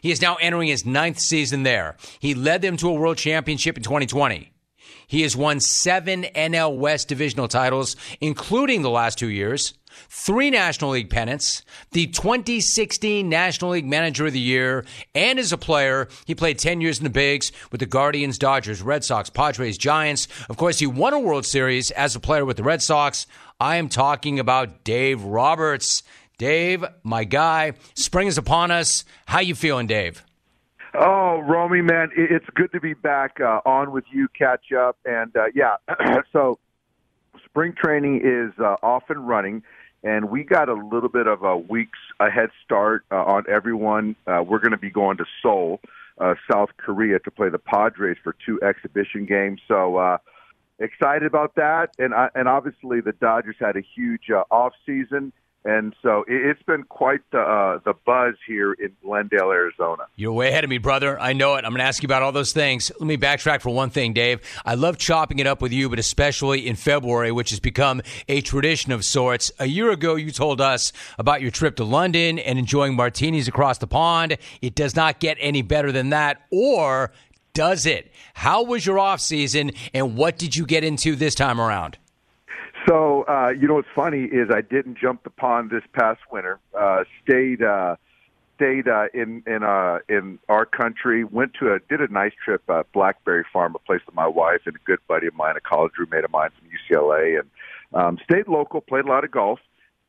He is now entering his ninth season there. He led them to a world championship in 2020. He has won seven NL West divisional titles, including the last two years, three National League pennants, the 2016 National League Manager of the Year, and as a player, he played 10 years in the bigs with the Guardians, Dodgers, Red Sox, Padres, Giants. Of course, he won a World Series as a player with the Red Sox. I am talking about Dave Roberts. Dave, my guy, spring is upon us. How you feeling, Dave? Oh, Romy, man, it's good to be back uh, on with you, catch up, and uh, yeah. so, spring training is uh, off and running, and we got a little bit of a weeks a head start uh, on everyone. Uh, we're going to be going to Seoul, uh, South Korea, to play the Padres for two exhibition games. So. Uh, excited about that, and I, and obviously the Dodgers had a huge uh, off season, and so it's been quite the uh, the buzz here in Glendale, Arizona. You're way ahead of me, brother. I know it. I'm going to ask you about all those things. Let me backtrack for one thing, Dave. I love chopping it up with you, but especially in February, which has become a tradition of sorts. A year ago, you told us about your trip to London and enjoying martinis across the pond. It does not get any better than that, or does it? How was your off season, and what did you get into this time around? So uh, you know what's funny is I didn't jump the pond this past winter. Uh, stayed uh, stayed uh, in in uh, in our country. Went to a did a nice trip at Blackberry Farm, a place with my wife and a good buddy of mine, a college roommate of mine from UCLA, and um, stayed local. Played a lot of golf.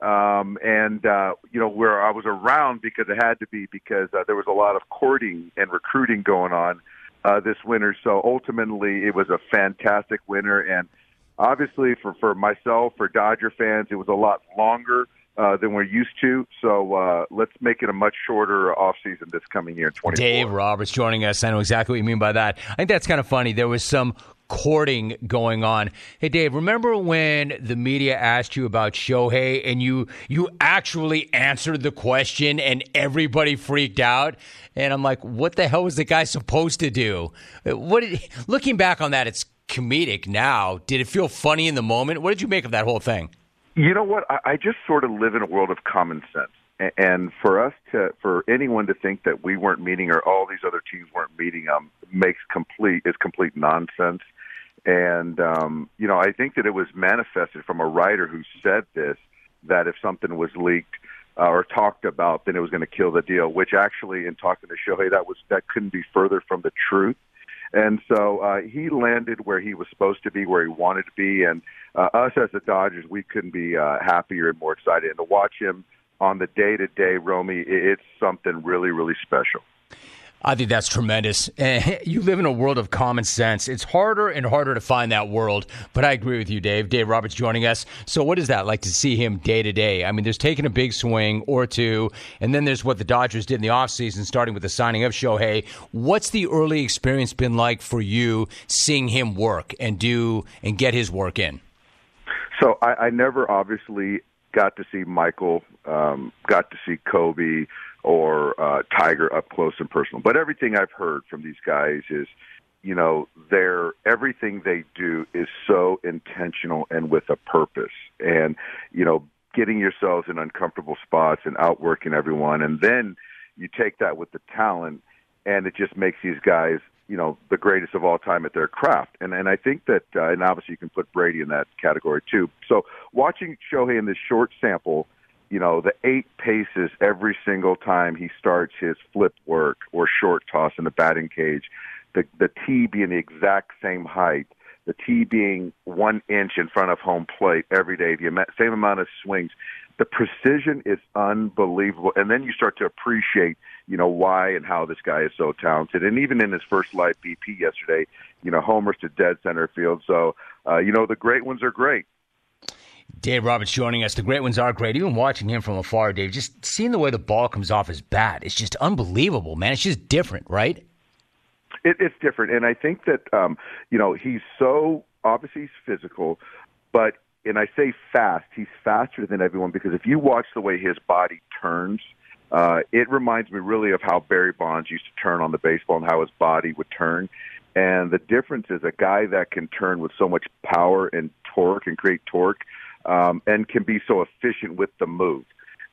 Um, and uh, you know where I was around because it had to be because uh, there was a lot of courting and recruiting going on uh, this winter. So ultimately, it was a fantastic winter, and obviously for for myself, for Dodger fans, it was a lot longer. Uh, than we're used to. So uh, let's make it a much shorter offseason this coming year 2024. Dave Roberts joining us. I know exactly what you mean by that. I think that's kind of funny. There was some courting going on. Hey Dave, remember when the media asked you about Shohei and you you actually answered the question and everybody freaked out? And I'm like, what the hell was the guy supposed to do? What did, looking back on that, it's comedic now. Did it feel funny in the moment? What did you make of that whole thing? You know what? I, I just sort of live in a world of common sense. And for us to, for anyone to think that we weren't meeting or all these other teams weren't meeting them makes complete is complete nonsense. And um, you know, I think that it was manifested from a writer who said this that if something was leaked uh, or talked about, then it was going to kill the deal. Which actually, in talking to Shohei, that was that couldn't be further from the truth. And so uh, he landed where he was supposed to be, where he wanted to be. And uh, us as the Dodgers, we couldn't be uh, happier and more excited. And to watch him on the day to day, Romy, it's something really, really special. I think that's tremendous. You live in a world of common sense. It's harder and harder to find that world, but I agree with you, Dave. Dave Roberts joining us. So, what is that like to see him day to day? I mean, there's taking a big swing or two, and then there's what the Dodgers did in the offseason, starting with the signing of Shohei. What's the early experience been like for you seeing him work and do and get his work in? So, I, I never obviously got to see Michael, um, got to see Kobe or uh, Tiger up close and personal. But everything I've heard from these guys is, you know, their everything they do is so intentional and with a purpose. And you know, getting yourselves in uncomfortable spots and outworking everyone, and then you take that with the talent, and it just makes these guys, you know, the greatest of all time at their craft. And and I think that, uh, and obviously you can put Brady in that category too. So watching Shohei in this short sample you know, the eight paces every single time he starts his flip work or short toss in the batting cage, the the tee being the exact same height, the tee being one inch in front of home plate every day, the same amount of swings. The precision is unbelievable, and then you start to appreciate, you know, why and how this guy is so talented. And even in his first live BP yesterday, you know, homers to dead center field. So, uh, you know, the great ones are great. Dave Roberts joining us. The great ones are great. Even watching him from afar, Dave, just seeing the way the ball comes off his bat, it's just unbelievable, man. It's just different, right? It, it's different, and I think that um, you know he's so obviously he's physical, but and I say fast. He's faster than everyone because if you watch the way his body turns, uh, it reminds me really of how Barry Bonds used to turn on the baseball and how his body would turn. And the difference is a guy that can turn with so much power and torque and create torque um, and can be so efficient with the move.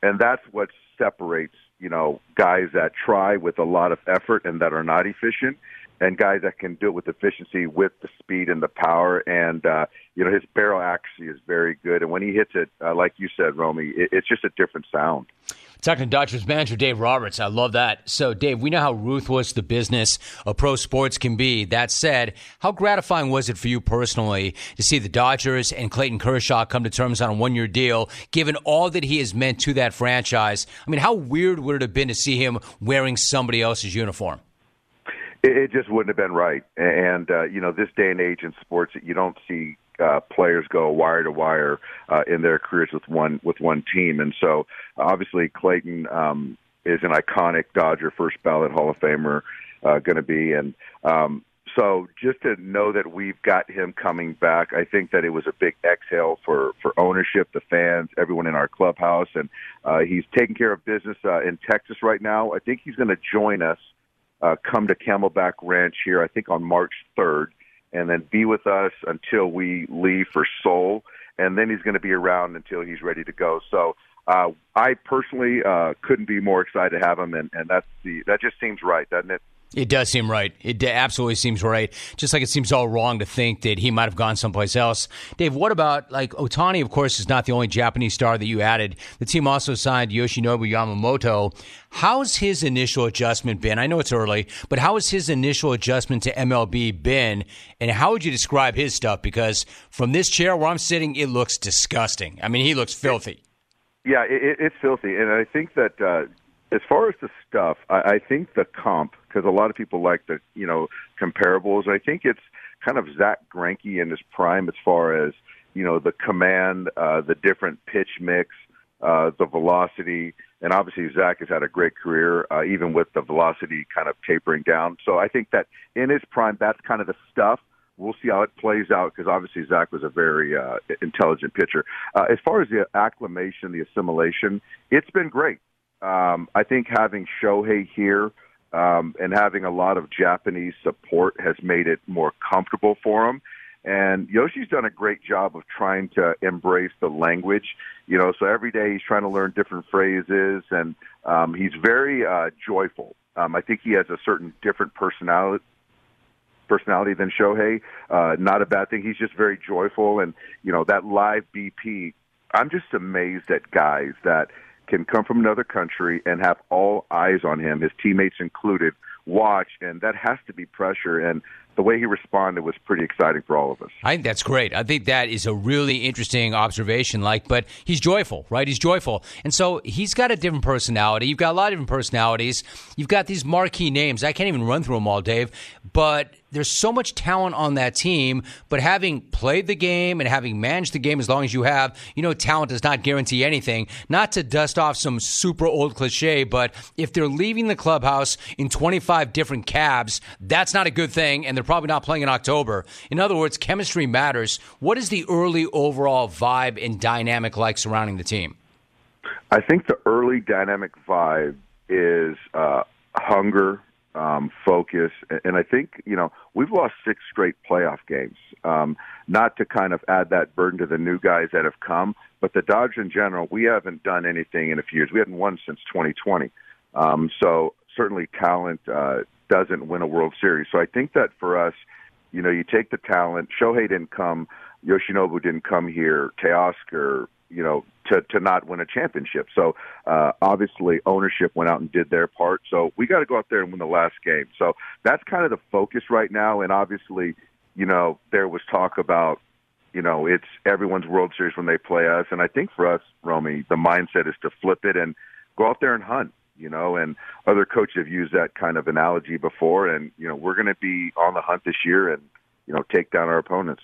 And that's what separates you know, guys that try with a lot of effort and that are not efficient, and guys that can do it with efficiency, with the speed and the power. And uh, you know, his barrel accuracy is very good. And when he hits it, uh, like you said, Romy, it, it's just a different sound. Talking to Dodgers manager Dave Roberts. I love that. So, Dave, we know how ruthless the business of pro sports can be. That said, how gratifying was it for you personally to see the Dodgers and Clayton Kershaw come to terms on a one year deal, given all that he has meant to that franchise? I mean, how weird would it have been to see him wearing somebody else's uniform? It, just wouldn't have been right. And, uh, you know, this day and age in sports, you don't see uh, players go wire to wire uh, in their careers with one with one team, and so obviously Clayton um, is an iconic Dodger first ballot Hall of Famer uh, going to be, and um, so just to know that we've got him coming back, I think that it was a big exhale for for ownership, the fans, everyone in our clubhouse, and uh, he's taking care of business uh, in Texas right now. I think he's going to join us. Uh, come to Camelback Ranch here, I think on March 3rd and then be with us until we leave for Seoul, and then he's going to be around until he's ready to go. So uh, I personally uh, couldn't be more excited to have him, and, and that's the that just seems right, doesn't it? It does seem right. It absolutely seems right. Just like it seems all wrong to think that he might have gone someplace else. Dave, what about like Ohtani? Of course, is not the only Japanese star that you added. The team also signed Yoshinobu Yamamoto. How's his initial adjustment been? I know it's early, but how has his initial adjustment to MLB been? And how would you describe his stuff? Because from this chair where I'm sitting, it looks disgusting. I mean, he looks filthy. Yeah, it, it's filthy, and I think that. Uh, as far as the stuff, I, I think the comp because a lot of people like the you know comparables. I think it's kind of Zack Greinke in his prime as far as you know the command, uh, the different pitch mix, uh, the velocity, and obviously Zack has had a great career, uh, even with the velocity kind of tapering down. So I think that in his prime, that's kind of the stuff. We'll see how it plays out because obviously Zack was a very uh, intelligent pitcher. Uh, as far as the acclimation, the assimilation, it's been great. Um, I think having Shohei here um, and having a lot of Japanese support has made it more comfortable for him. And Yoshi's done a great job of trying to embrace the language, you know. So every day he's trying to learn different phrases, and um, he's very uh, joyful. Um, I think he has a certain different personality personality than Shohei. Uh, not a bad thing. He's just very joyful, and you know that live BP. I'm just amazed at guys that can come from another country and have all eyes on him, his teammates included, watch, and that has to be pressure. And the way he responded was pretty exciting for all of us. I think that's great. I think that is a really interesting observation. Like, but he's joyful, right? He's joyful, and so he's got a different personality. You've got a lot of different personalities. You've got these marquee names. I can't even run through them all, Dave. But there's so much talent on that team, but having played the game and having managed the game as long as you have, you know, talent does not guarantee anything. Not to dust off some super old cliche, but if they're leaving the clubhouse in 25 different cabs, that's not a good thing, and they're probably not playing in October. In other words, chemistry matters. What is the early overall vibe and dynamic like surrounding the team? I think the early dynamic vibe is uh, hunger um, focus. And I think, you know, we've lost six straight playoff games. Um, not to kind of add that burden to the new guys that have come, but the Dodgers in general, we haven't done anything in a few years. We haven't won since 2020. Um, so certainly talent uh, doesn't win a World Series. So I think that for us, you know, you take the talent. Shohei didn't come. Yoshinobu didn't come here. Teoscar, you know, to to not win a championship. So uh, obviously ownership went out and did their part. So we got to go out there and win the last game. So that's kind of the focus right now. And obviously, you know, there was talk about you know it's everyone's World Series when they play us. And I think for us, Romy, the mindset is to flip it and go out there and hunt. You know, and other coaches have used that kind of analogy before. And you know, we're going to be on the hunt this year and you know take down our opponents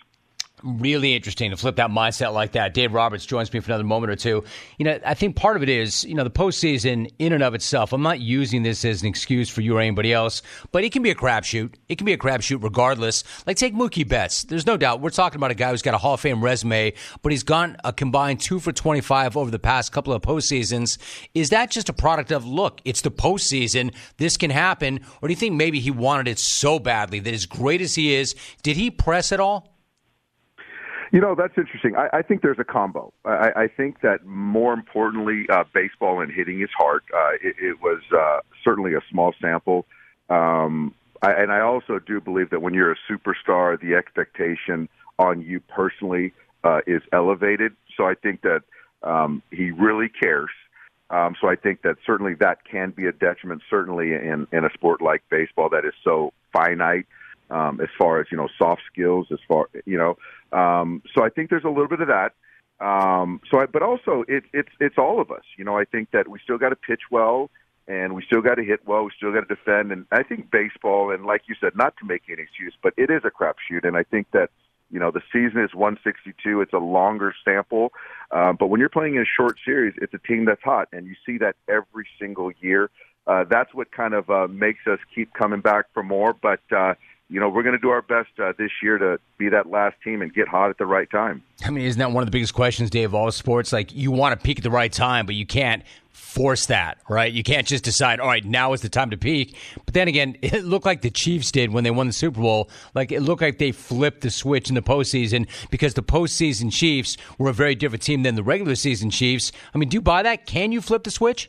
really interesting to flip that mindset like that. Dave Roberts joins me for another moment or two. You know, I think part of it is, you know, the postseason in and of itself. I'm not using this as an excuse for you or anybody else, but it can be a crapshoot. It can be a crapshoot regardless. Like take Mookie Betts. There's no doubt we're talking about a guy who's got a Hall of Fame resume, but he's gone a combined two for 25 over the past couple of postseasons. Is that just a product of look? It's the postseason. This can happen, or do you think maybe he wanted it so badly that as great as he is, did he press at all? You know, that's interesting. I, I think there's a combo. I, I think that more importantly, uh, baseball and hitting is hard. Uh, it, it was uh, certainly a small sample. Um, I, and I also do believe that when you're a superstar, the expectation on you personally uh, is elevated. So I think that um, he really cares. Um, so I think that certainly that can be a detriment, certainly in, in a sport like baseball that is so finite um, as far as you know soft skills, as far you know. Um, so I think there's a little bit of that. Um, so, I, but also it, it's it's all of us. You know, I think that we still got to pitch well, and we still got to hit well. We still got to defend. And I think baseball, and like you said, not to make any excuse, but it is a crapshoot. And I think that you know, the season is 162. It's a longer sample. Uh, but when you're playing in a short series, it's a team that's hot. And you see that every single year. Uh, that's what kind of uh, makes us keep coming back for more. But, uh, you know, we're going to do our best uh, this year to be that last team and get hot at the right time. I mean, isn't that one of the biggest questions, Dave, of all sports? Like, you want to peak at the right time, but you can't force that, right? You can't just decide, all right, now is the time to peak. But then again, it looked like the Chiefs did when they won the Super Bowl. Like, it looked like they flipped the switch in the postseason because the postseason Chiefs were a very different team than the regular season Chiefs. I mean, do you buy that? Can you flip the switch?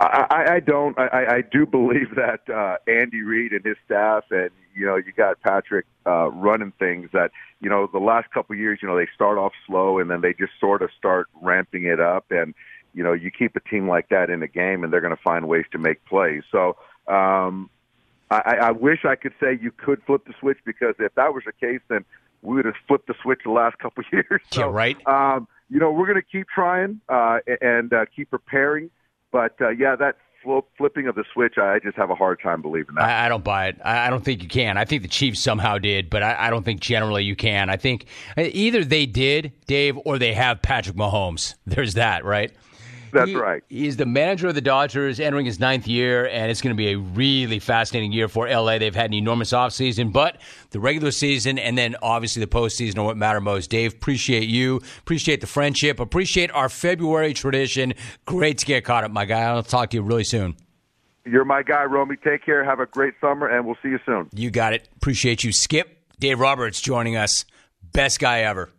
I, I don't. I, I do believe that uh, Andy Reid and his staff, and you know, you got Patrick uh, running things. That you know, the last couple of years, you know, they start off slow and then they just sort of start ramping it up. And you know, you keep a team like that in a game, and they're going to find ways to make plays. So, um, I, I wish I could say you could flip the switch because if that was the case, then we would have flipped the switch the last couple of years. So, yeah, right. Um, you know, we're going to keep trying uh, and uh, keep preparing. But uh, yeah, that flipping of the switch, I just have a hard time believing that. I, I don't buy it. I, I, don't think you can. I think the Chiefs somehow did, but I, I, don't think generally you can. I think uh, either they did, Dave, or they have Patrick Mahomes. There's that, right? That's he, right. He's the manager of the Dodgers, entering his ninth year, and it's going to be a really fascinating year for LA. They've had an enormous offseason, but the regular season and then obviously the postseason are what matter most. Dave, appreciate you, appreciate the friendship, appreciate our February tradition. Great to get caught up, my guy. I'll talk to you really soon. You're my guy, Romy. Take care. Have a great summer, and we'll see you soon. You got it. Appreciate you, Skip. Dave Roberts joining us. Best guy ever.